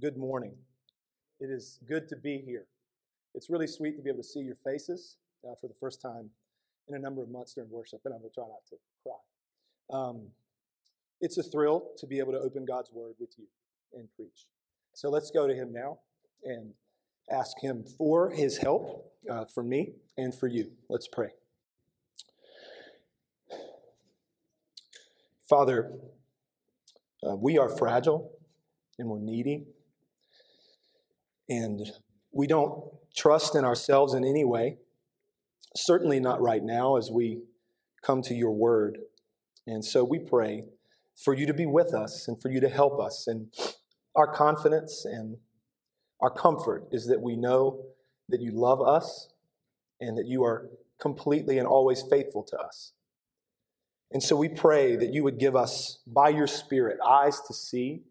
Good morning. It is good to be here. It's really sweet to be able to see your faces uh, for the first time in a number of months during worship, and I'm going to try not to cry. Um, it's a thrill to be able to open God's Word with you and preach. So let's go to Him now and ask Him for His help uh, for me and for you. Let's pray. Father, uh, we are fragile and we're needy. And we don't trust in ourselves in any way, certainly not right now as we come to your word. And so we pray for you to be with us and for you to help us. And our confidence and our comfort is that we know that you love us and that you are completely and always faithful to us. And so we pray that you would give us, by your Spirit, eyes to see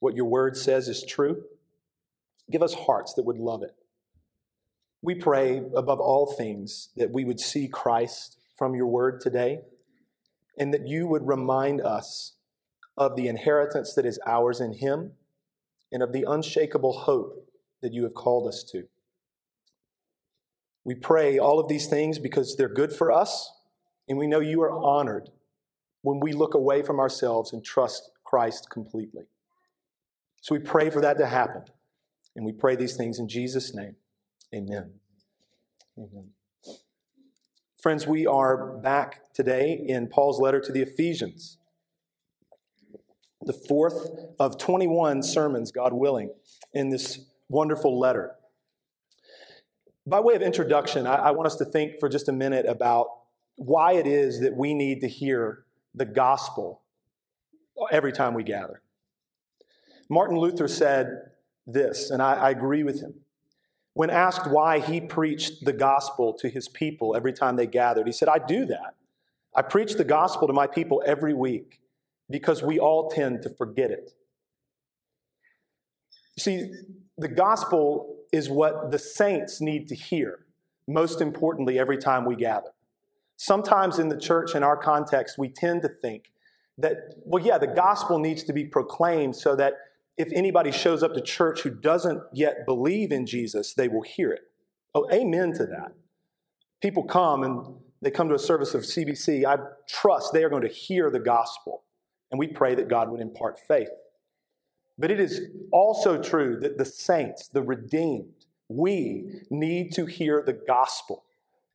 what your word says is true. Give us hearts that would love it. We pray above all things that we would see Christ from your word today and that you would remind us of the inheritance that is ours in him and of the unshakable hope that you have called us to. We pray all of these things because they're good for us, and we know you are honored when we look away from ourselves and trust Christ completely. So we pray for that to happen. And we pray these things in Jesus' name. Amen. Amen. Friends, we are back today in Paul's letter to the Ephesians, the fourth of 21 sermons, God willing, in this wonderful letter. By way of introduction, I, I want us to think for just a minute about why it is that we need to hear the gospel every time we gather. Martin Luther said this, and I, I agree with him. When asked why he preached the gospel to his people every time they gathered, he said, I do that. I preach the gospel to my people every week because we all tend to forget it. See, the gospel is what the saints need to hear, most importantly, every time we gather. Sometimes in the church, in our context, we tend to think that, well, yeah, the gospel needs to be proclaimed so that if anybody shows up to church who doesn't yet believe in Jesus, they will hear it. Oh, amen to that. People come and they come to a service of CBC. I trust they are going to hear the gospel. And we pray that God would impart faith. But it is also true that the saints, the redeemed, we need to hear the gospel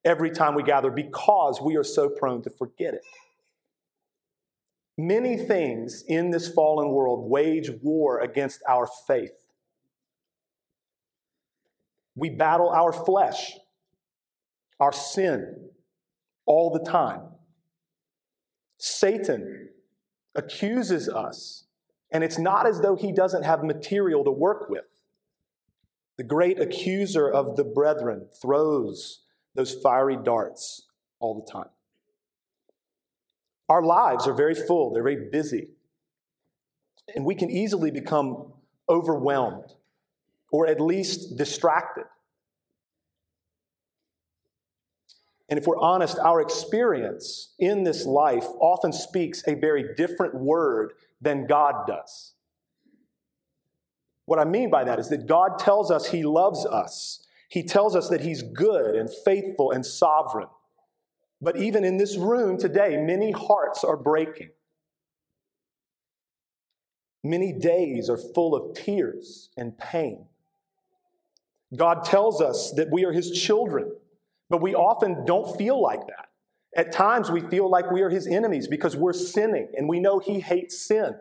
every time we gather because we are so prone to forget it. Many things in this fallen world wage war against our faith. We battle our flesh, our sin, all the time. Satan accuses us, and it's not as though he doesn't have material to work with. The great accuser of the brethren throws those fiery darts all the time. Our lives are very full, they're very busy. And we can easily become overwhelmed or at least distracted. And if we're honest, our experience in this life often speaks a very different word than God does. What I mean by that is that God tells us He loves us. He tells us that He's good and faithful and sovereign. But even in this room today, many hearts are breaking. Many days are full of tears and pain. God tells us that we are His children, but we often don't feel like that. At times, we feel like we are His enemies because we're sinning and we know He hates sin.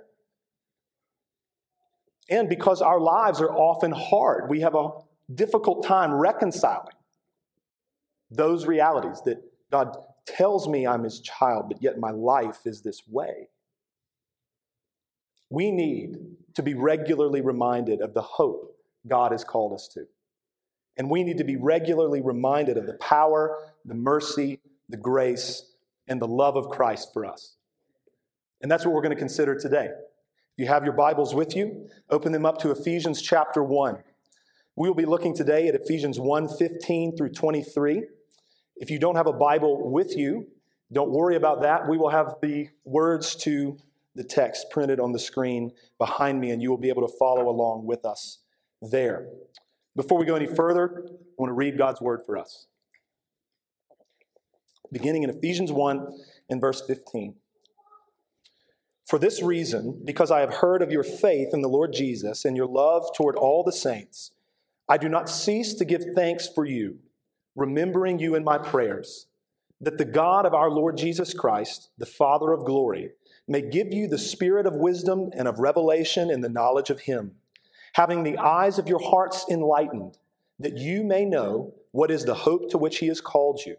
And because our lives are often hard, we have a difficult time reconciling those realities that God tells me I'm his child, but yet my life is this way. We need to be regularly reminded of the hope God has called us to. And we need to be regularly reminded of the power, the mercy, the grace, and the love of Christ for us. And that's what we're going to consider today. If you have your Bibles with you, open them up to Ephesians chapter 1. We will be looking today at Ephesians 1 15 through 23. If you don't have a Bible with you, don't worry about that. We will have the words to the text printed on the screen behind me, and you will be able to follow along with us there. Before we go any further, I want to read God's word for us. Beginning in Ephesians 1 and verse 15. For this reason, because I have heard of your faith in the Lord Jesus and your love toward all the saints, I do not cease to give thanks for you, remembering you in my prayers, that the God of our Lord Jesus Christ, the Father of glory, may give you the spirit of wisdom and of revelation in the knowledge of him, having the eyes of your hearts enlightened, that you may know what is the hope to which he has called you,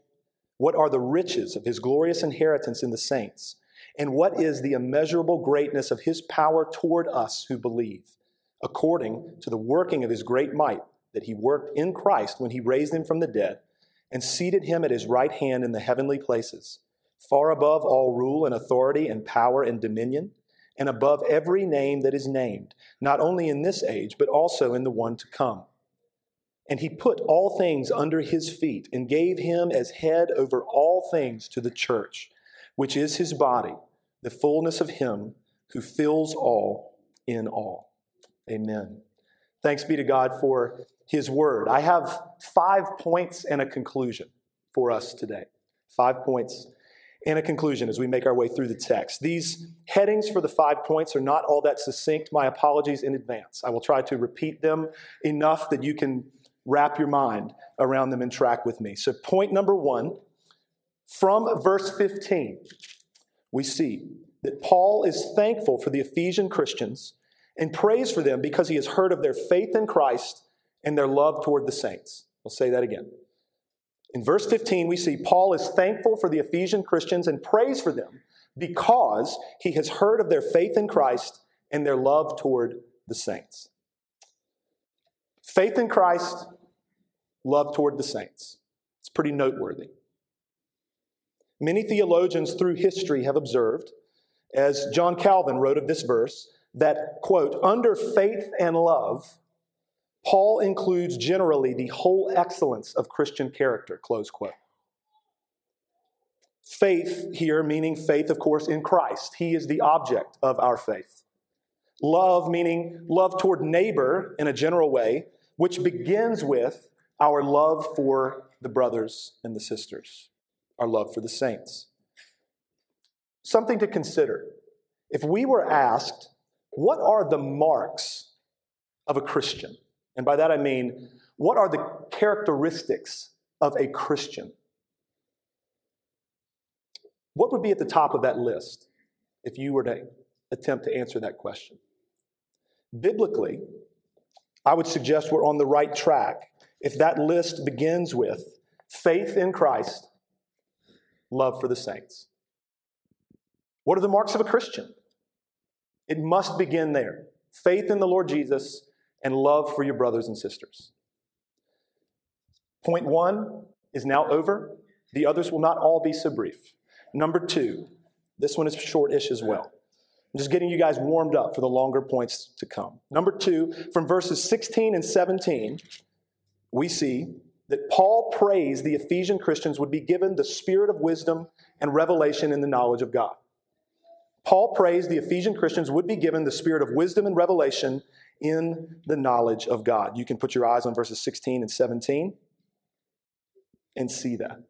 what are the riches of his glorious inheritance in the saints and what is the immeasurable greatness of his power toward us who believe, according to the working of his great might that he worked in Christ when he raised him from the dead and seated him at his right hand in the heavenly places, far above all rule and authority and power and dominion, and above every name that is named, not only in this age, but also in the one to come. And he put all things under his feet and gave him as head over all things to the church, which is his body the fullness of Him who fills all in all. Amen. Thanks be to God for His word. I have five points and a conclusion for us today. Five points and a conclusion as we make our way through the text. These headings for the five points are not all that succinct. My apologies in advance. I will try to repeat them enough that you can wrap your mind around them and track with me. So, point number one from verse 15 we see that Paul is thankful for the Ephesian Christians and prays for them because he has heard of their faith in Christ and their love toward the saints. We'll say that again. In verse 15, we see Paul is thankful for the Ephesian Christians and prays for them because he has heard of their faith in Christ and their love toward the saints. Faith in Christ, love toward the saints. It's pretty noteworthy. Many theologians through history have observed, as John Calvin wrote of this verse, that, quote, under faith and love, Paul includes generally the whole excellence of Christian character, close quote. Faith here, meaning faith, of course, in Christ. He is the object of our faith. Love, meaning love toward neighbor in a general way, which begins with our love for the brothers and the sisters our love for the saints. Something to consider. If we were asked, what are the marks of a Christian? And by that I mean, what are the characteristics of a Christian? What would be at the top of that list if you were to attempt to answer that question? Biblically, I would suggest we're on the right track if that list begins with faith in Christ love for the saints. What are the marks of a Christian? It must begin there faith in the Lord Jesus and love for your brothers and sisters. Point one is now over. The others will not all be so brief. Number two, this one is shortish as well. I'm just getting you guys warmed up for the longer points to come. Number two, from verses 16 and 17, we see that Paul prays the Ephesian Christians would be given the spirit of wisdom and revelation in the knowledge of God. Paul prays the Ephesian Christians would be given the spirit of wisdom and revelation in the knowledge of God. You can put your eyes on verses 16 and 17 and see that.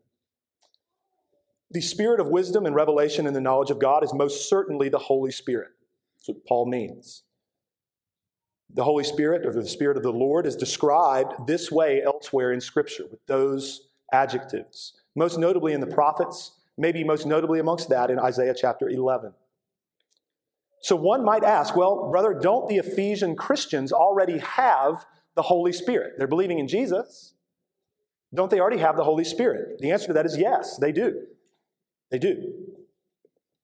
The spirit of wisdom and revelation in the knowledge of God is most certainly the Holy Spirit. That's what Paul means. The Holy Spirit, or the Spirit of the Lord, is described this way elsewhere in Scripture with those adjectives, most notably in the prophets, maybe most notably amongst that in Isaiah chapter 11. So one might ask, well, brother, don't the Ephesian Christians already have the Holy Spirit? They're believing in Jesus. Don't they already have the Holy Spirit? The answer to that is yes, they do. They do.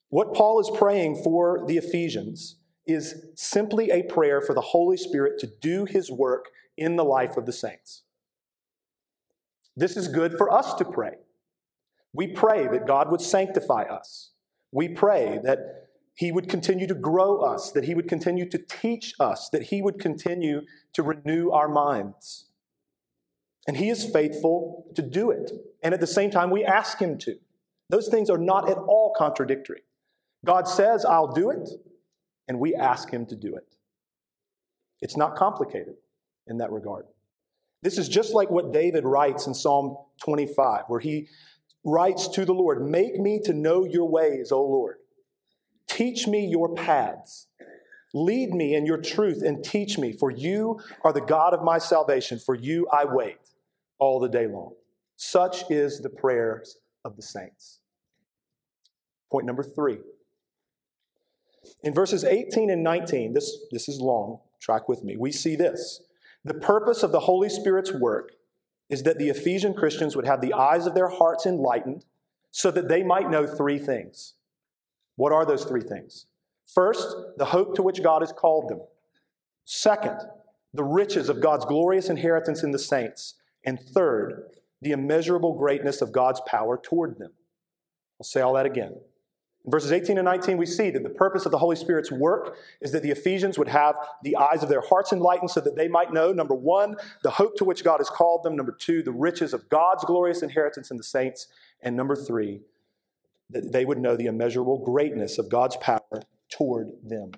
What Paul is praying for the Ephesians is simply a prayer for the Holy Spirit to do his work in the life of the saints. This is good for us to pray. We pray that God would sanctify us. We pray that he would continue to grow us, that he would continue to teach us, that he would continue to renew our minds. And he is faithful to do it. And at the same time, we ask him to. Those things are not at all contradictory. God says, I'll do it. and we ask Him to do it. It's not complicated in that regard. This is just like what David writes in Psalm 25, where he writes to the Lord Make me to know your ways, O Lord. Teach me your paths. Lead me in your truth and teach me, for you are the God of my salvation. For you I wait all the day long. Such is the prayers of the saints. Point number three. In verses 18 and 19, this, this is long, track with me, we see this. The purpose of the Holy Spirit's work is that the Ephesian Christians would have the eyes of their hearts enlightened so that they might know three things. What are those three things? First, the hope to which God has called them. Second, the riches of God's glorious inheritance in the saints. And third, the immeasurable greatness of God's power toward them. I'll say all that again. In verses 18 and 19, we see that the purpose of the Holy Spirit's work is that the Ephesians would have the eyes of their hearts enlightened so that they might know, number one, the hope to which God has called them, number two, the riches of God's glorious inheritance in the saints, and number three, that they would know the immeasurable greatness of God's power toward them.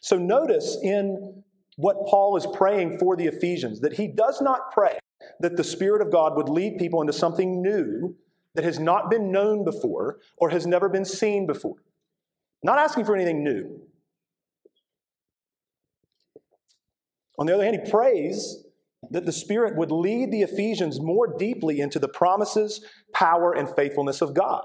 So notice in what Paul is praying for the Ephesians that he does not pray that the Spirit of God would lead people into something new that has not been known before or has never been seen before. Not asking for anything new. On the other hand, he prays that the Spirit would lead the Ephesians more deeply into the promises, power, and faithfulness of God.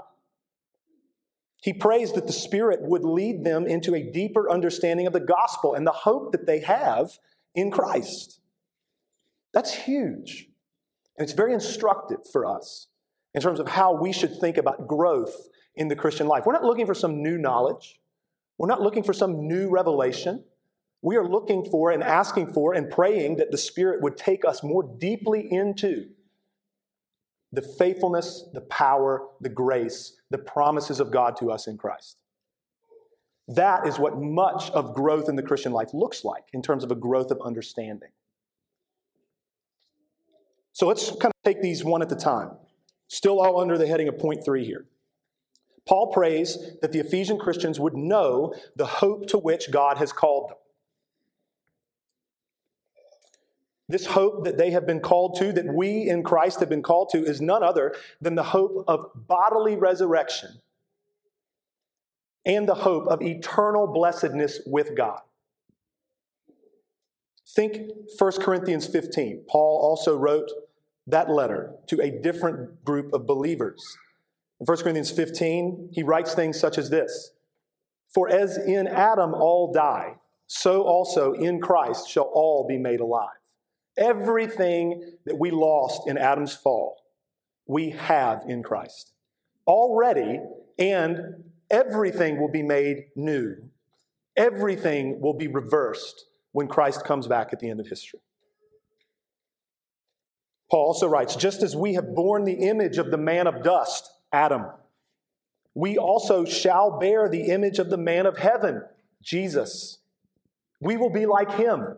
He prays that the Spirit would lead them into a deeper understanding of the gospel and the hope that they have in Christ. That's huge. And it's very instructive for us in terms of how we should think about growth in the Christian life. We're not looking for some new knowledge, we're not looking for some new revelation. We are looking for and asking for and praying that the Spirit would take us more deeply into the faithfulness, the power, the grace, the promises of God to us in Christ. That is what much of growth in the Christian life looks like in terms of a growth of understanding. So let's kind of take these one at a time. Still all under the heading of point three here. Paul prays that the Ephesian Christians would know the hope to which God has called them. This hope that they have been called to, that we in Christ have been called to, is none other than the hope of bodily resurrection and the hope of eternal blessedness with God. Think 1 Corinthians 15. Paul also wrote that letter to a different group of believers. In 1 Corinthians 15, he writes things such as this For as in Adam all die, so also in Christ shall all be made alive. Everything that we lost in Adam's fall, we have in Christ already, and everything will be made new. Everything will be reversed when Christ comes back at the end of history. Paul also writes just as we have borne the image of the man of dust, Adam, we also shall bear the image of the man of heaven, Jesus. We will be like him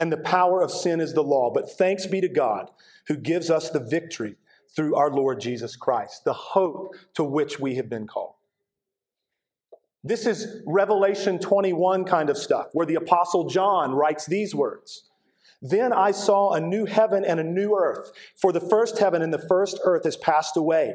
and the power of sin is the law. But thanks be to God who gives us the victory through our Lord Jesus Christ, the hope to which we have been called. This is Revelation 21 kind of stuff, where the Apostle John writes these words Then I saw a new heaven and a new earth, for the first heaven and the first earth has passed away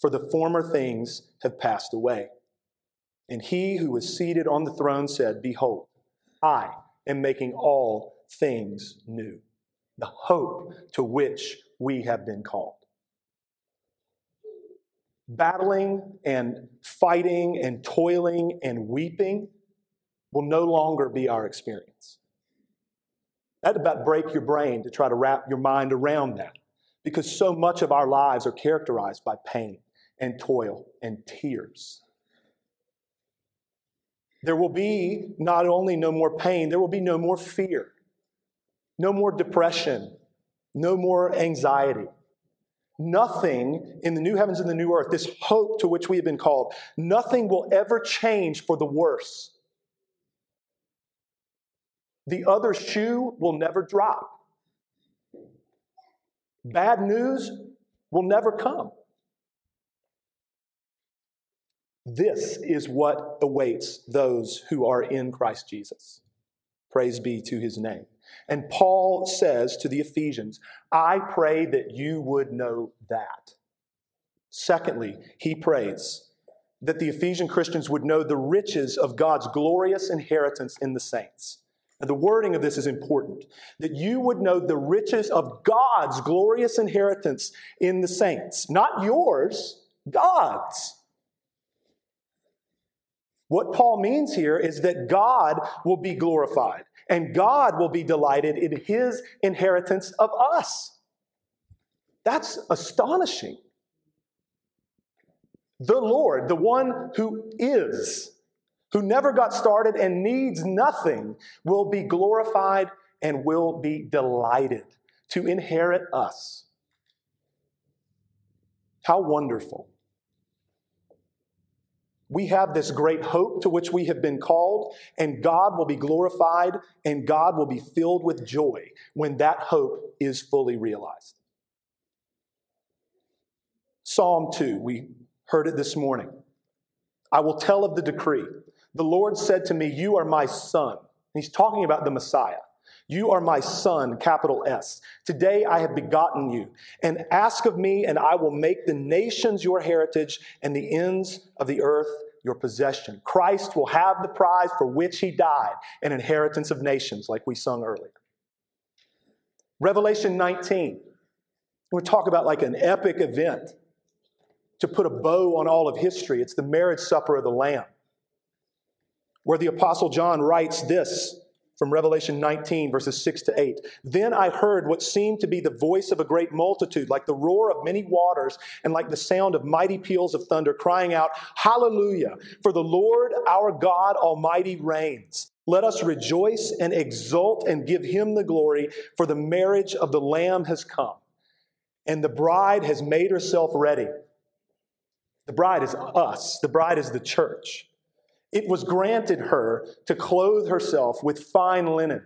for the former things have passed away. And he who was seated on the throne said, Behold, I am making all things new. The hope to which we have been called. Battling and fighting and toiling and weeping will no longer be our experience. That about break your brain to try to wrap your mind around that because so much of our lives are characterized by pain and toil and tears. There will be not only no more pain, there will be no more fear, no more depression, no more anxiety. Nothing in the new heavens and the new earth, this hope to which we have been called, nothing will ever change for the worse. The other shoe will never drop. Bad news will never come. This is what awaits those who are in Christ Jesus. Praise be to his name. And Paul says to the Ephesians, I pray that you would know that. Secondly, he prays that the Ephesian Christians would know the riches of God's glorious inheritance in the saints. Now, the wording of this is important that you would know the riches of God's glorious inheritance in the saints, not yours, God's. What Paul means here is that God will be glorified and God will be delighted in his inheritance of us. That's astonishing. The Lord, the one who is, who never got started and needs nothing, will be glorified and will be delighted to inherit us. How wonderful. We have this great hope to which we have been called, and God will be glorified and God will be filled with joy when that hope is fully realized. Psalm 2, we heard it this morning. I will tell of the decree. The Lord said to me, You are my son. He's talking about the Messiah. You are my son, capital S. Today I have begotten you. And ask of me, and I will make the nations your heritage and the ends of the earth your possession. Christ will have the prize for which he died, an inheritance of nations, like we sung earlier. Revelation 19. We talk about like an epic event to put a bow on all of history. It's the marriage supper of the Lamb, where the Apostle John writes this from Revelation 19, verses 6 to 8. Then I heard what seemed to be the voice of a great multitude, like the roar of many waters, and like the sound of mighty peals of thunder, crying out, Hallelujah! For the Lord our God Almighty reigns. Let us rejoice and exult and give him the glory, for the marriage of the Lamb has come, and the bride has made herself ready. The bride is us, the bride is the church. It was granted her to clothe herself with fine linen,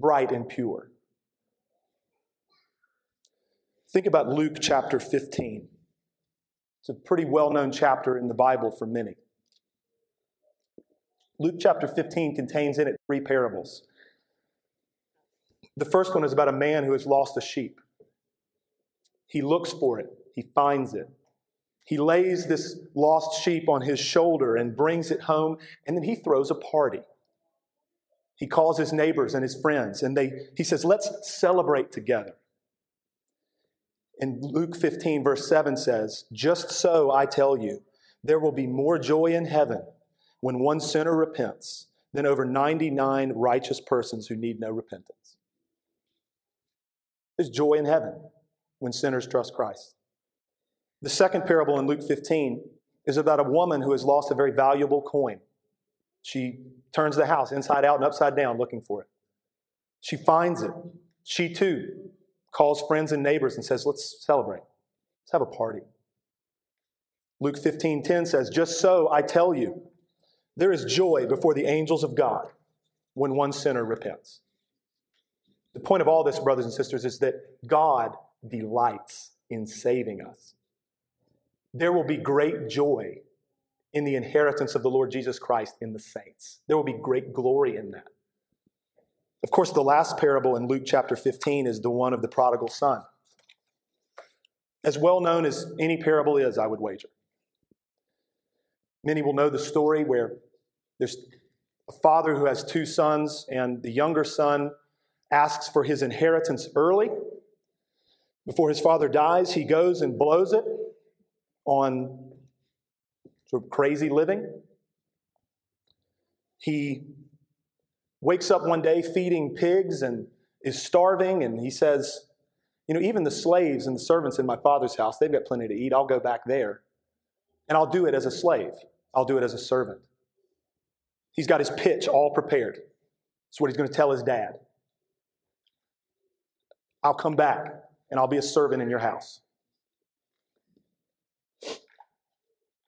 bright and pure. Think about Luke chapter 15. It's a pretty well known chapter in the Bible for many. Luke chapter 15 contains in it three parables. The first one is about a man who has lost a sheep. He looks for it, he finds it, he lays this lost sheep on his shoulder and brings it home, and then he throws a party. He calls his neighbors and his friends, and they, he says, Let's celebrate together. And Luke 15, verse 7 says, Just so I tell you, there will be more joy in heaven when one sinner repents than over 99 righteous persons who need no repentance. There's joy in heaven when sinners trust Christ. The second parable in Luke 15 is about a woman who has lost a very valuable coin. She turns the house inside out and upside down looking for it. She finds it. She too calls friends and neighbors and says, Let's celebrate. Let's have a party. Luke 15:10 says, Just so I tell you, there is joy before the angels of God when one sinner repents. The point of all this, brothers and sisters, is that God delights in saving us there will be great joy in the inheritance of the Lord Jesus Christ in the saints. There will be great glory in that. Of course, the last parable in Luke chapter 15 is the one of the prodigal son. As well known as any parable is, I would wager. Many will know the story where there's a father who has two sons, and the younger son asks for his inheritance early. Before his father dies, he goes and blows it on sort of crazy living. He wakes up one day feeding pigs and is starving, and he says, You know, even the slaves and the servants in my father's house, they've got plenty to eat. I'll go back there, and I'll do it as a slave, I'll do it as a servant. He's got his pitch all prepared. That's what he's going to tell his dad. I'll come back and I'll be a servant in your house.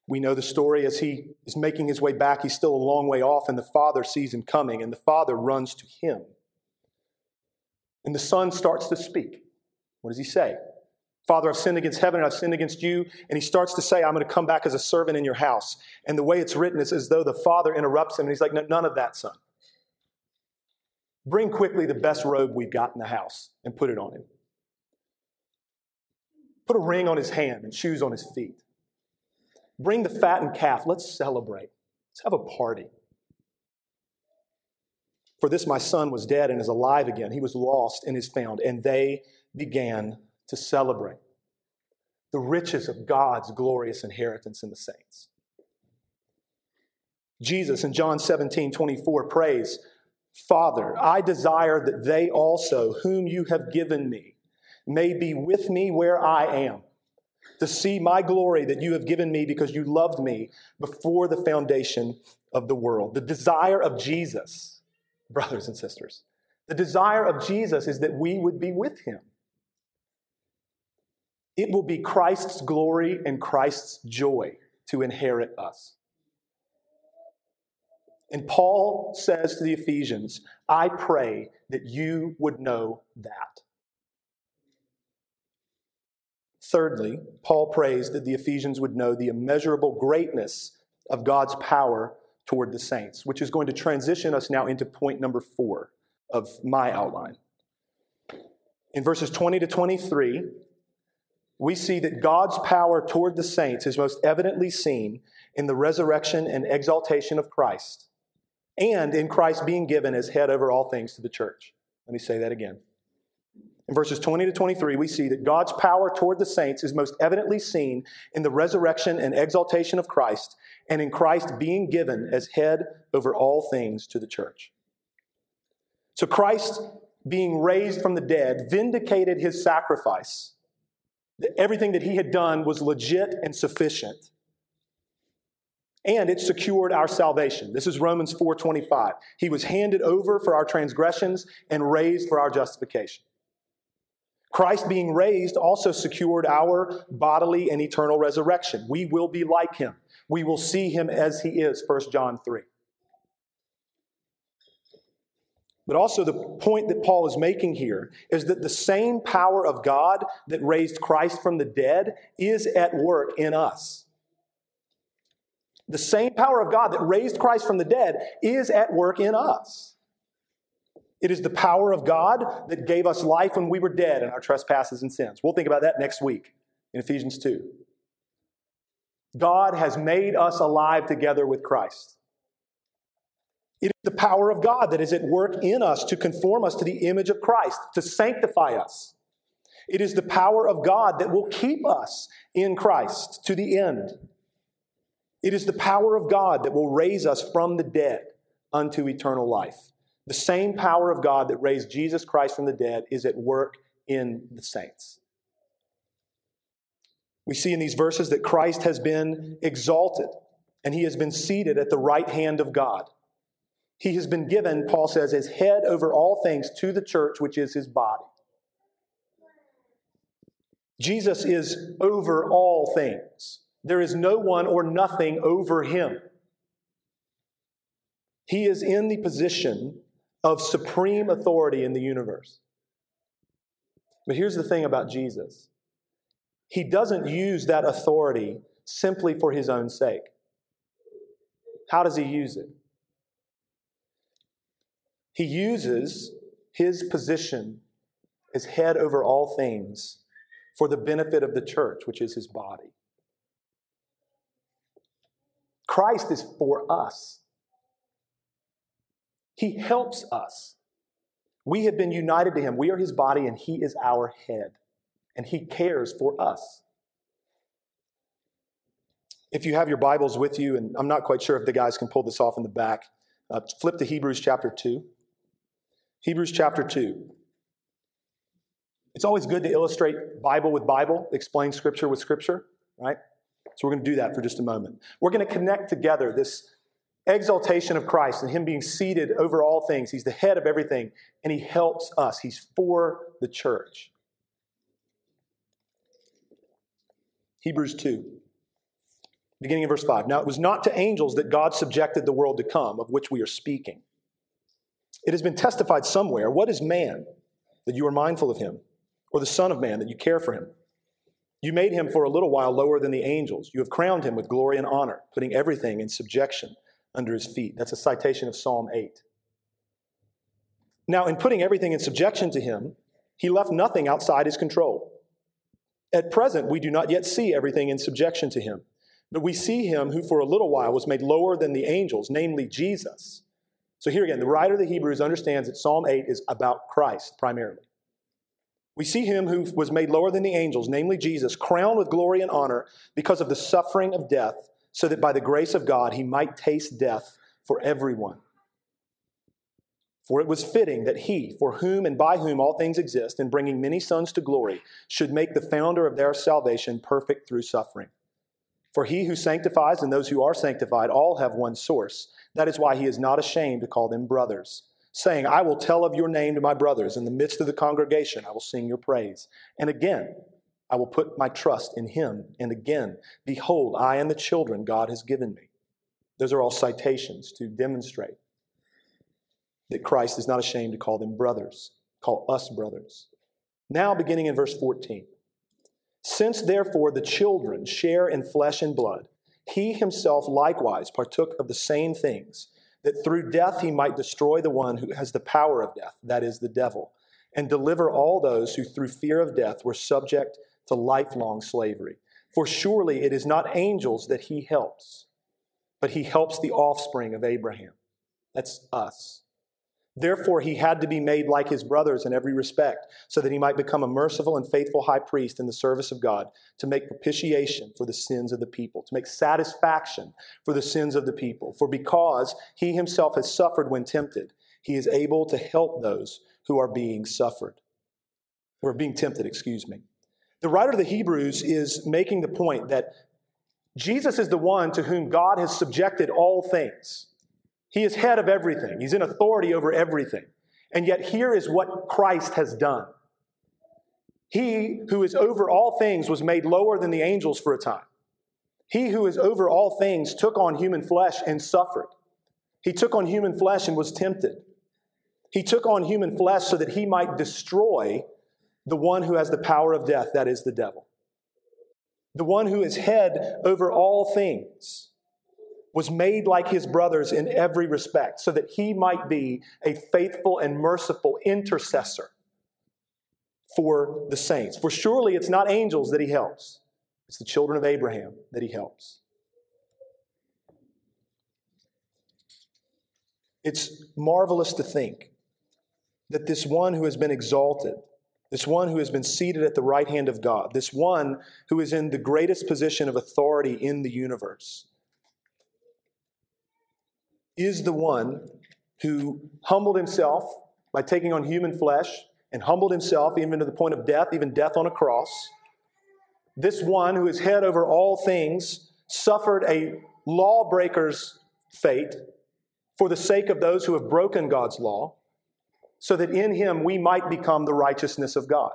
We know the story as he is making his way back. He's still a long way off, and the father sees him coming, and the father runs to him. And the son starts to speak. What does he say? Father, I've sinned against heaven and I've sinned against you. And he starts to say, I'm going to come back as a servant in your house. And the way it's written is as though the father interrupts him and he's like, None of that, son. Bring quickly the best robe we've got in the house and put it on him. Put a ring on his hand and shoes on his feet. Bring the fattened calf. Let's celebrate. Let's have a party. For this my son was dead and is alive again. He was lost and is found. And they began to celebrate the riches of God's glorious inheritance in the saints. Jesus in John 17, 24 prays, Father, I desire that they also, whom you have given me, may be with me where I am, to see my glory that you have given me because you loved me before the foundation of the world. The desire of Jesus, brothers and sisters, the desire of Jesus is that we would be with him. It will be Christ's glory and Christ's joy to inherit us. And Paul says to the Ephesians, I pray that you would know that. Thirdly, Paul prays that the Ephesians would know the immeasurable greatness of God's power toward the saints, which is going to transition us now into point number four of my outline. In verses 20 to 23, we see that God's power toward the saints is most evidently seen in the resurrection and exaltation of Christ, and in Christ being given as head over all things to the church. Let me say that again. In verses 20 to 23, we see that God's power toward the saints is most evidently seen in the resurrection and exaltation of Christ, and in Christ being given as head over all things to the church. So Christ, being raised from the dead, vindicated his sacrifice Everything that he had done was legit and sufficient. And it secured our salvation. This is Romans 4:25. He was handed over for our transgressions and raised for our justification. Christ being raised also secured our bodily and eternal resurrection. We will be like him. We will see him as he is, 1 John 3. But also, the point that Paul is making here is that the same power of God that raised Christ from the dead is at work in us. The same power of God that raised Christ from the dead is at work in us. It is the power of God that gave us life when we were dead in our trespasses and sins. We'll think about that next week in Ephesians 2. God has made us alive together with Christ. It is the power of God that is at work in us to conform us to the image of Christ, to sanctify us. It is the power of God that will keep us in Christ to the end. It is the power of God that will raise us from the dead unto eternal life. The same power of God that raised Jesus Christ from the dead is at work in the saints. We see in these verses that Christ has been exalted and he has been seated at the right hand of God. He has been given, Paul says, as head over all things to the church, which is his body. Jesus is over all things. There is no one or nothing over him. He is in the position of supreme authority in the universe. But here's the thing about Jesus He doesn't use that authority simply for his own sake. How does he use it? He uses his position as head over all things for the benefit of the church, which is his body. Christ is for us. He helps us. We have been united to him. We are his body, and he is our head. And he cares for us. If you have your Bibles with you, and I'm not quite sure if the guys can pull this off in the back, uh, flip to Hebrews chapter 2. Hebrews chapter 2. It's always good to illustrate Bible with Bible, explain Scripture with Scripture, right? So we're going to do that for just a moment. We're going to connect together this exaltation of Christ and Him being seated over all things. He's the head of everything, and He helps us. He's for the church. Hebrews 2, beginning in verse 5. Now, it was not to angels that God subjected the world to come, of which we are speaking. It has been testified somewhere what is man that you are mindful of him, or the Son of Man that you care for him? You made him for a little while lower than the angels. You have crowned him with glory and honor, putting everything in subjection under his feet. That's a citation of Psalm 8. Now, in putting everything in subjection to him, he left nothing outside his control. At present, we do not yet see everything in subjection to him, but we see him who for a little while was made lower than the angels, namely Jesus. So, here again, the writer of the Hebrews understands that Psalm 8 is about Christ primarily. We see him who was made lower than the angels, namely Jesus, crowned with glory and honor because of the suffering of death so that by the grace of God he might taste death for everyone. For it was fitting that he, for whom and by whom all things exist, in bringing many sons to glory, should make the founder of their salvation perfect through suffering. For he who sanctifies and those who are sanctified all have one source. That is why he is not ashamed to call them brothers, saying, I will tell of your name to my brothers. In the midst of the congregation, I will sing your praise. And again, I will put my trust in him. And again, behold, I and the children God has given me. Those are all citations to demonstrate that Christ is not ashamed to call them brothers, call us brothers. Now, beginning in verse 14. Since therefore the children share in flesh and blood, he himself likewise partook of the same things, that through death he might destroy the one who has the power of death, that is, the devil, and deliver all those who through fear of death were subject to lifelong slavery. For surely it is not angels that he helps, but he helps the offspring of Abraham. That's us. Therefore, he had to be made like his brothers in every respect, so that he might become a merciful and faithful high priest in the service of God, to make propitiation for the sins of the people, to make satisfaction for the sins of the people. For because he himself has suffered when tempted, he is able to help those who are being suffered, or being tempted, excuse me. The writer of the Hebrews is making the point that Jesus is the one to whom God has subjected all things. He is head of everything, He's in authority over everything. And yet, here is what Christ has done. He who is over all things was made lower than the angels for a time. He who is over all things took on human flesh and suffered. He took on human flesh and was tempted. He took on human flesh so that he might destroy the one who has the power of death, that is the devil. The one who is head over all things was made like his brothers in every respect, so that he might be a faithful and merciful intercessor for the saints. For surely it's not angels that he helps, it's the children of Abraham that he helps. It's marvelous to think that this one who has been exalted, this one who has been seated at the right hand of God, this one who is in the greatest position of authority in the universe, is the one who humbled himself by taking on human flesh and humbled himself even to the point of death, even death on a cross. This one who is head over all things suffered a lawbreaker's fate for the sake of those who have broken God's law so that in him we might become the righteousness of God.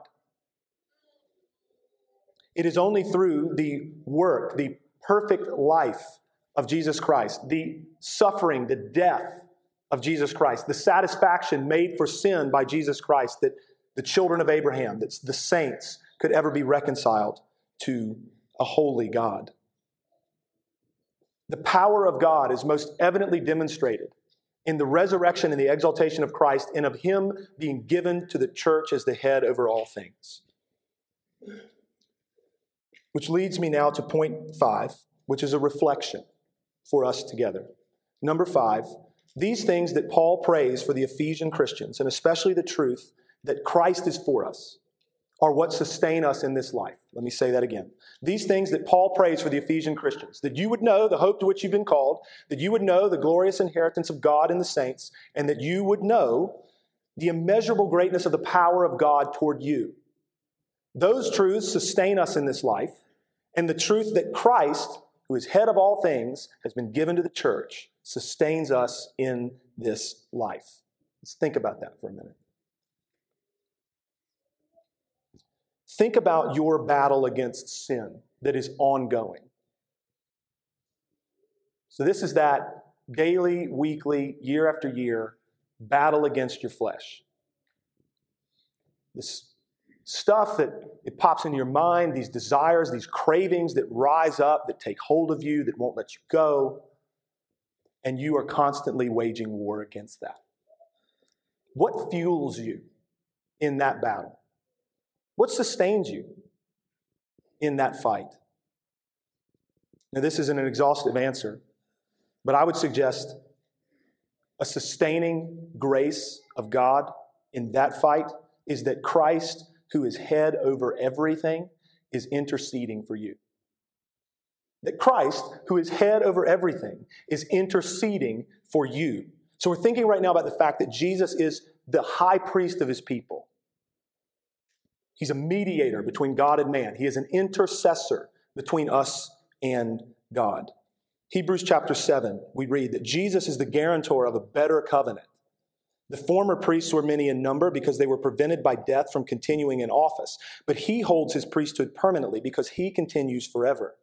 It is only through the work, the perfect life of Jesus Christ, the suffering, the death of Jesus Christ, the satisfaction made for sin by Jesus Christ that the children of Abraham, that the saints could ever be reconciled to a holy God. The power of God is most evidently demonstrated in the resurrection and the exaltation of Christ and of Him being given to the church as the head over all things. Which leads me now to point five, which is a reflection. for us together. Number five, these things that Paul prays for the Ephesian Christians, and especially the truth that Christ is for us, are what sustain us in this life. Let me say that again. These things that Paul prays for the Ephesian Christians, that you would know the hope to which you've been called, that you would know the glorious inheritance of God in the saints, and that you would know the immeasurable greatness of the power of God toward you. Those truths sustain us in this life, and the truth that Christ, who is head of all things, has been given to the church, sustains us in this life. Let's think about that for a minute. Think about your battle against sin that is ongoing. So, this is that daily, weekly, year after year battle against your flesh. This stuff that it pops into your mind, these desires, these cravings that rise up, that take hold of you, that won't let you go, and you are constantly waging war against that. What fuels you in that battle? What sustains you in that fight? Now, this isn't an exhaustive answer, but I would suggest a sustaining grace of God in that fight is that Christ, who is head over everything, is interceding for you. That Christ, who is head over everything, is interceding for you. So we're thinking right now about the fact that Jesus is the high priest of his people. He's a mediator between God and man. He is an intercessor between us and God. Hebrews chapter 7, we read that Jesus is the guarantor of a better covenant. The former priests were many in number because they were prevented by death from continuing in office, but he holds his priesthood permanently because he continues forever.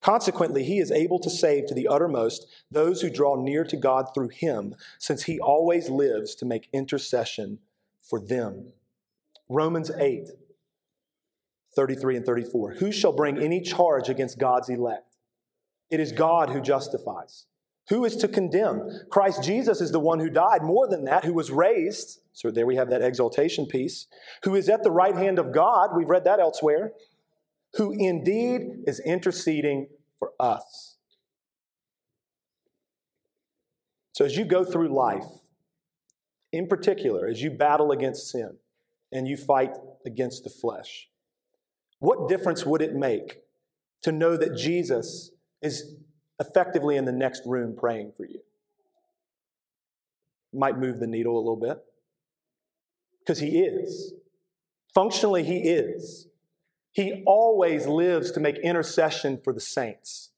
Consequently, he is able to save to the uttermost those who draw near to God through him, since he always lives to make intercession for them. Romans 8, 33 and 34. Who shall bring any charge against God's elect? It is God who justifies. Who is to condemn? Christ Jesus is the one who died. More than that, who was raised. So there we have that exaltation piece. Who is at the right hand of God. We've read that elsewhere. Who indeed is interceding for us. So as you go through life, in particular, as you battle against sin and you fight against the flesh, what difference would it make to know that Jesus is effectively in the next room praying for you? Might move the needle a little bit. Because he is. Functionally, he is. He always lives to make intercession for the saints.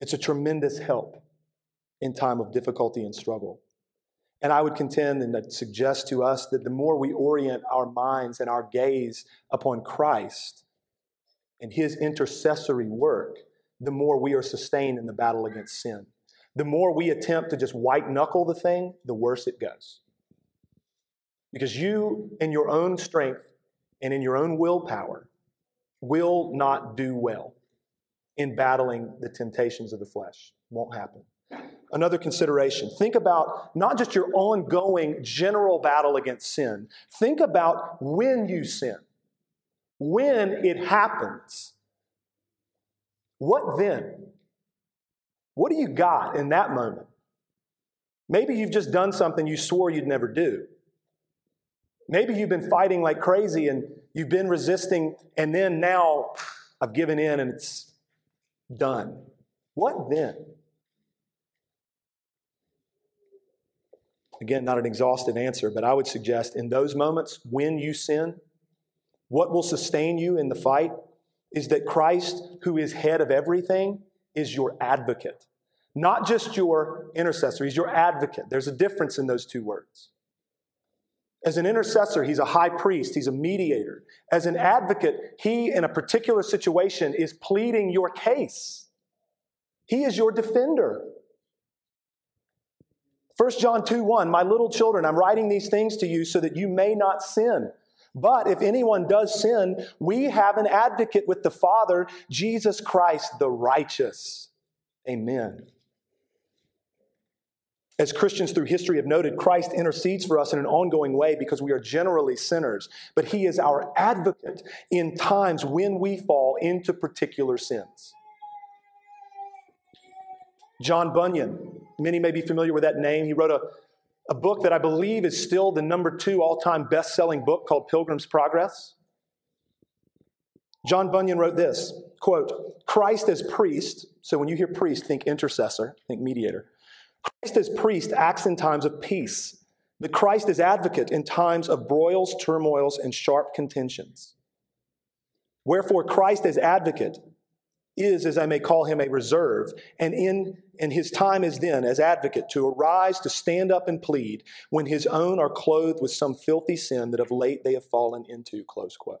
It's a tremendous help in time of difficulty and struggle. And I would contend and suggest to us that the more we orient our minds and our gaze upon Christ and his intercessory work, the more we are sustained in the battle against sin. The more we attempt to just white knuckle the thing, the worse it goes. Because you, in your own strength and in your own willpower, will not do well in battling the temptations of the flesh. Won't happen another consideration. Think about not just your ongoing general battle against sin, think about when you sin, when it happens. What then? What do you got in that moment? Maybe you've just done something you swore you'd never do. Maybe you've been fighting like crazy and you've been resisting, and then now I've given in and it's done. What then? Again, not an exhaustive answer, but I would suggest in those moments when you sin, what will sustain you in the fight is that Christ, who is head of everything, is your advocate. Not just your intercessor, he's your advocate. There's a difference in those two words. As an intercessor, he's a high priest, he's a mediator. As an advocate, he, in a particular situation, is pleading your case. He is your defender. 1 John 2 1, my little children, I'm writing these things to you so that you may not sin. But if anyone does sin, we have an advocate with the Father, Jesus Christ the righteous. Amen. As Christians through history have noted, Christ intercedes for us in an ongoing way because we are generally sinners. But he is our advocate in times when we fall into particular sins. John Bunyan, many may be familiar with that name. He wrote a, a book that I believe is still the number two all time best selling book called Pilgrim's Progress. John Bunyan wrote this quote, Christ as priest, so when you hear priest, think intercessor, think mediator. Christ as priest acts in times of peace, but Christ as advocate in times of broils, turmoils, and sharp contentions. Wherefore, Christ as advocate is, as I may call him, a reserve, and in and his time is then as advocate to arise to stand up and plead when his own are clothed with some filthy sin that of late they have fallen into. Close quote.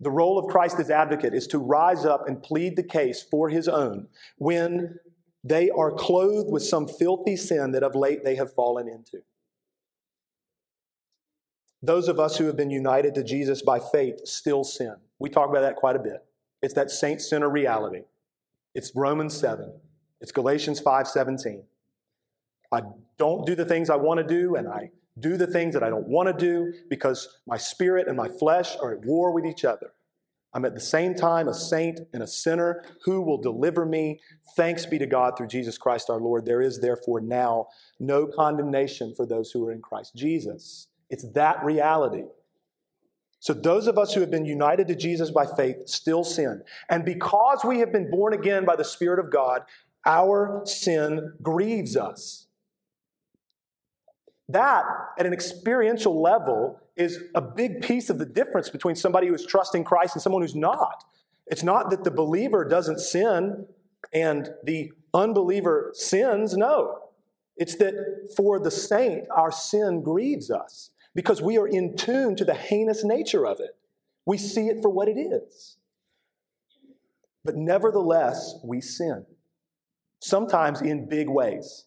The role of Christ as advocate is to rise up and plead the case for his own when they are clothed with some filthy sin that of late they have fallen into. Those of us who have been united to Jesus by faith still sin. We talk about that quite a bit. It's that saint sinner reality. It's Romans 7. It's Galatians 5:17. I don't do the things I want to do and I do the things that I don't want to do because my spirit and my flesh are at war with each other. I'm at the same time a saint and a sinner who will deliver me. Thanks be to God through Jesus Christ our Lord. There is therefore now no condemnation for those who are in Christ Jesus. It's that reality. So, those of us who have been united to Jesus by faith still sin. And because we have been born again by the Spirit of God, our sin grieves us. That, at an experiential level, is a big piece of the difference between somebody who is trusting Christ and someone who's not. It's not that the believer doesn't sin and the unbeliever sins. No. It's that for the saint, our sin grieves us because we are in tune to the heinous nature of it. We see it for what it is. But nevertheless, we sin, sometimes in big ways.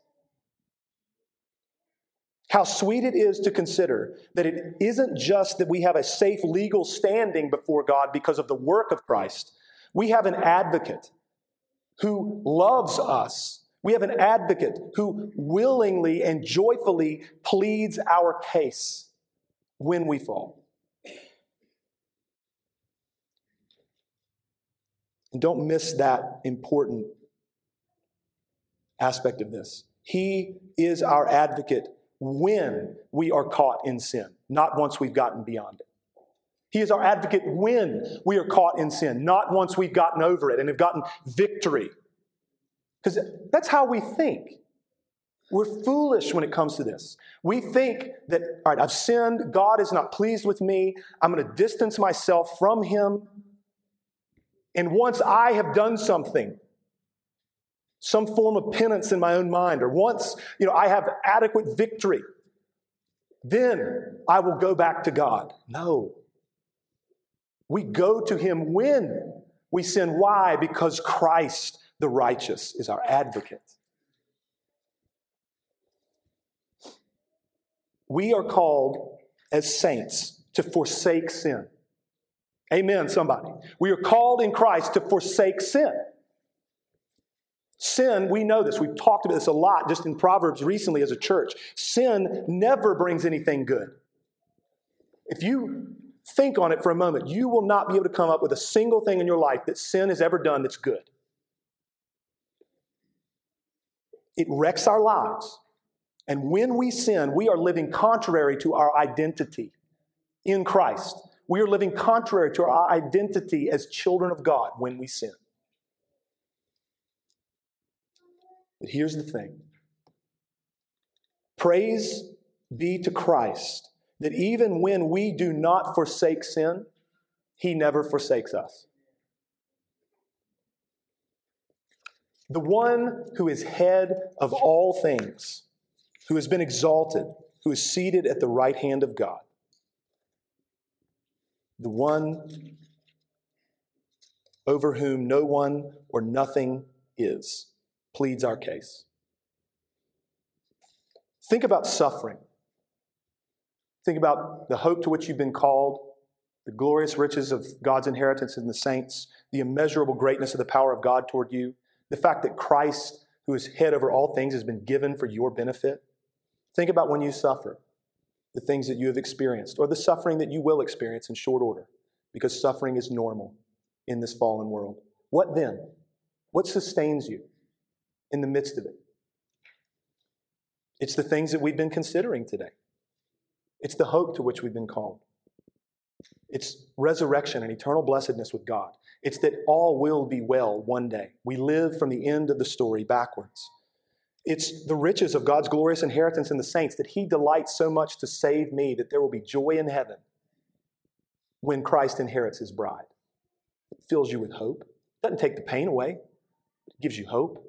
How sweet it is to consider that it isn't just that we have a safe legal standing before God because of the work of Christ. We have an advocate who loves us. We have an advocate who willingly and joyfully pleads our case when we fall. And don't miss that important aspect of this. He is our advocate when we are caught in sin, not once we've gotten beyond it. He is our advocate when we are caught in sin, not once we've gotten over it and have gotten victory. Because that's how we think. We're foolish when it comes to this. We think that, all right, I've sinned, God is not pleased with me, I'm going to distance myself from Him. And once I have done something, some form of penance in my own mind, or once, you know, I have adequate victory, then I will go back to God. No. We go to Him when we sin. Why? Because Christ, the righteous, is our advocate. We are called as saints to forsake sin. Amen, somebody. We are called in Christ to forsake sin. Sin, we know this. We've talked about this a lot just in Proverbs recently as a church. Sin never brings anything good. If you think on it for a moment, you will not be able to come up with a single thing in your life that sin has ever done that's good. It wrecks our lives. And when we sin, we are living contrary to our identity in Christ. We are living contrary to our identity as children of God when we sin. But here's the thing praise be to Christ that even when we do not forsake sin, he never forsakes us. The one who is head of all things, who has been exalted, who is seated at the right hand of God, the one over whom no one or nothing is pleads our case. Think about suffering. Think about the hope to which you've been called, the glorious riches of God's inheritance in the saints, the immeasurable greatness of the power of God toward you, the fact that Christ, who is head over all things, has been given for your benefit. Think about when you suffer, the things that you have experienced, or the suffering that you will experience in short order, because suffering is normal in this fallen world. What then? What sustains you? in the midst of it. It's the things that we've been considering today. It's the hope to which we've been called. It's resurrection and eternal blessedness with God. It's that all will be well one day. We live from the end of the story backwards. It's the riches of God's glorious inheritance in the saints that He delights so much to save me that there will be joy in heaven when Christ inherits His bride. It fills you with hope. It doesn't take the pain away, it gives you hope.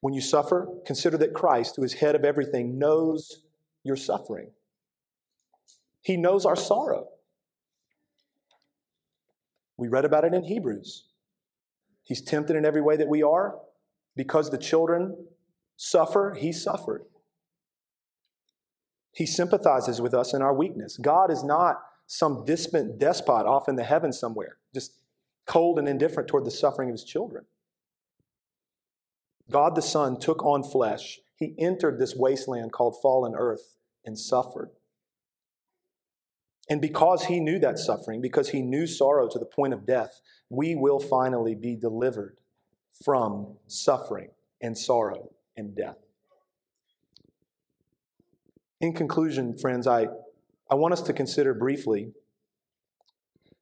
When you suffer, consider that Christ, who is head of everything, knows your suffering. He knows our sorrow. We read about it in Hebrews. He's tempted in every way that we are. Because the children suffer, he suffered. He sympathizes with us in our weakness. God is not some distant despot off in the heavens somewhere, just cold and indifferent toward the suffering of his children. God the Son took on flesh. He entered this wasteland called fallen earth and suffered. And because he knew that suffering, because he knew sorrow to the point of death, we will finally be delivered from suffering and sorrow and death. In conclusion, friends, I, I want us to consider briefly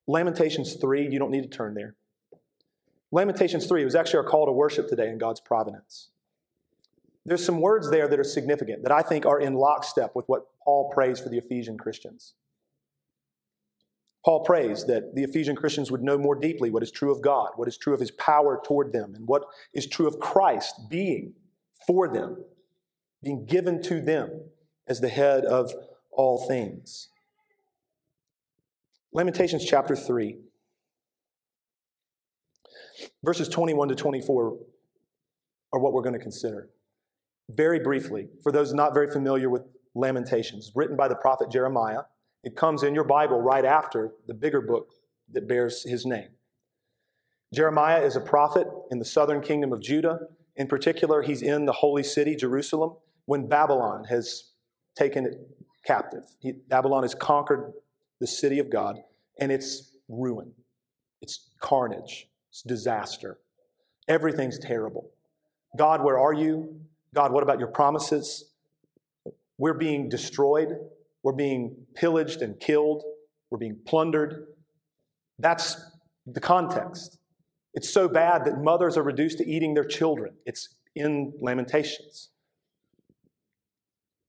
Lamentations 3. You don't need to turn there. Lamentations 3 was actually our call to worship today in God's providence. There's some words there that are significant that I think are in lockstep with what Paul prays for the Ephesian Christians. Paul prays that the Ephesian Christians would know more deeply what is true of God, what is true of his power toward them, and what is true of Christ being for them, being given to them as the head of all things. Lamentations chapter 3. Verses 21 to 24 are what we're going to consider. Very briefly, for those not very familiar with Lamentations, written by the prophet Jeremiah, it comes in your Bible right after the bigger book that bears his name. Jeremiah is a prophet in the southern kingdom of Judah. In particular, he's in the holy city, Jerusalem, when Babylon has taken it captive. He, Babylon has conquered the city of God, and it's ruin, it's carnage, it's disaster. Everything's terrible. God, where are you? God, what about your promises? We're being destroyed. We're being pillaged and killed. We're being plundered. That's the context. It's so bad that mothers are reduced to eating their children. It's in Lamentations.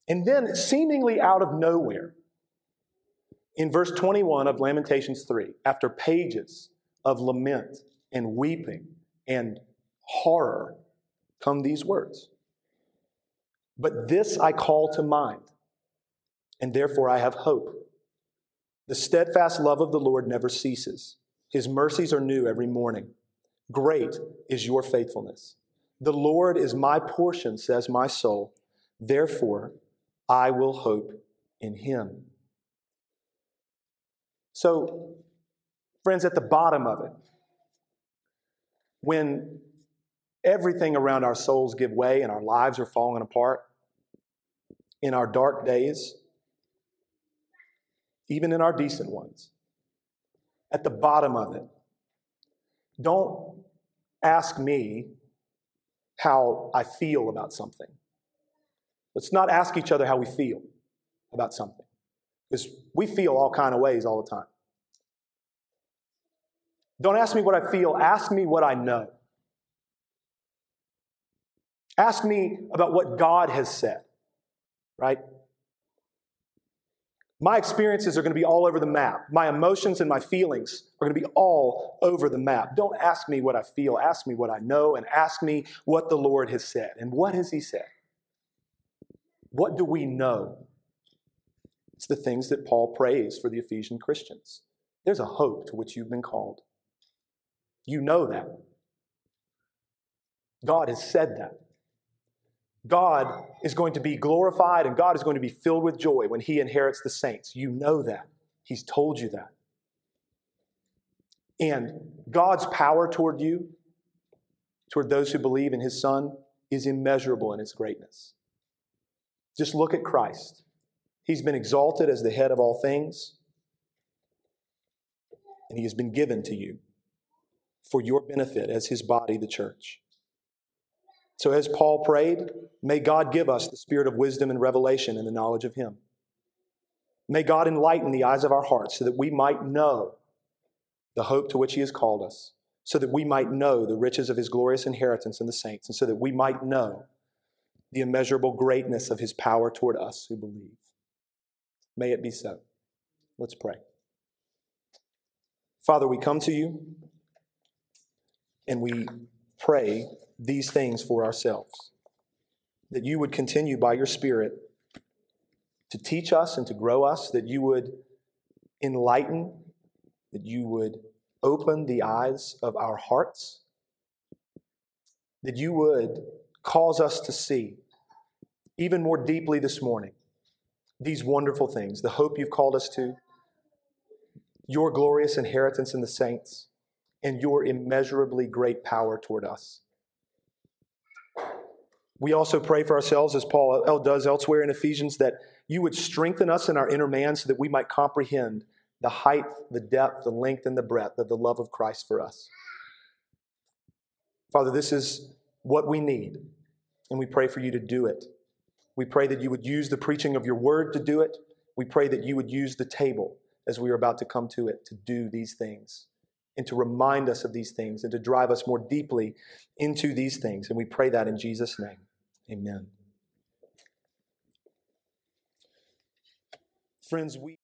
And then, seemingly out of nowhere, in verse 21 of Lamentations 3, after pages of lament and weeping and horror come these words But this I call to mind, and therefore I have hope. The steadfast love of the Lord never ceases, His mercies are new every morning. Great is your faithfulness. The Lord is my portion, says my soul. Therefore, I will hope in Him. So, friends, at the bottom of it, when everything around our souls give way and our lives are falling apart, in our dark days, even in our decent ones, at the bottom of it, don't ask me how I feel about something. Let's not ask each other how we feel about something. Because we feel all kind of ways all the time. Don't ask me what I feel, ask me what I know. Ask me about what God has said, right? My experiences are going to be all over the map. My emotions and my feelings are going to be all over the map. Don't ask me what I feel, ask me what I know, and ask me what the Lord has said. And what has He said? What do we know? It's the things that Paul prays for the Ephesian Christians. There's a hope to which you've been called. You know that. God has said that. God is going to be glorified and God is going to be filled with joy when He inherits the saints. You know that. He's told you that. And God's power toward you, toward those who believe in His Son, is immeasurable in its greatness. Just look at Christ. He's been exalted as the head of all things, and He has been given to you. for your benefit as his body, the church. So, as Paul prayed, may God give us the spirit of wisdom and revelation in the knowledge of him. May God enlighten the eyes of our hearts so that we might know the hope to which he has called us, so that we might know the riches of his glorious inheritance in the saints, and so that we might know the immeasurable greatness of his power toward us who believe. May it be so. Let's pray. Father, we come to you and we pray these things for ourselves. That you would continue by your Spirit to teach us and to grow us, that you would enlighten, that you would open the eyes of our hearts, that you would cause us to see even more deeply this morning these wonderful things, the hope you've called us to, your glorious inheritance in the saints, and your immeasurably great power toward us. We also pray for ourselves, as Paul does elsewhere in Ephesians, that you would strengthen us in our inner man so that we might comprehend the height, the depth, the length, and the breadth of the love of Christ for us. Father, this is what we need, and we pray for you to do it. We pray that you would use the preaching of your word to do it. We pray that you would use the table as we are about to come to it to do these things and to remind us of these things and to drive us more deeply into these things. And we pray that in Jesus' name. Amen. Friends, we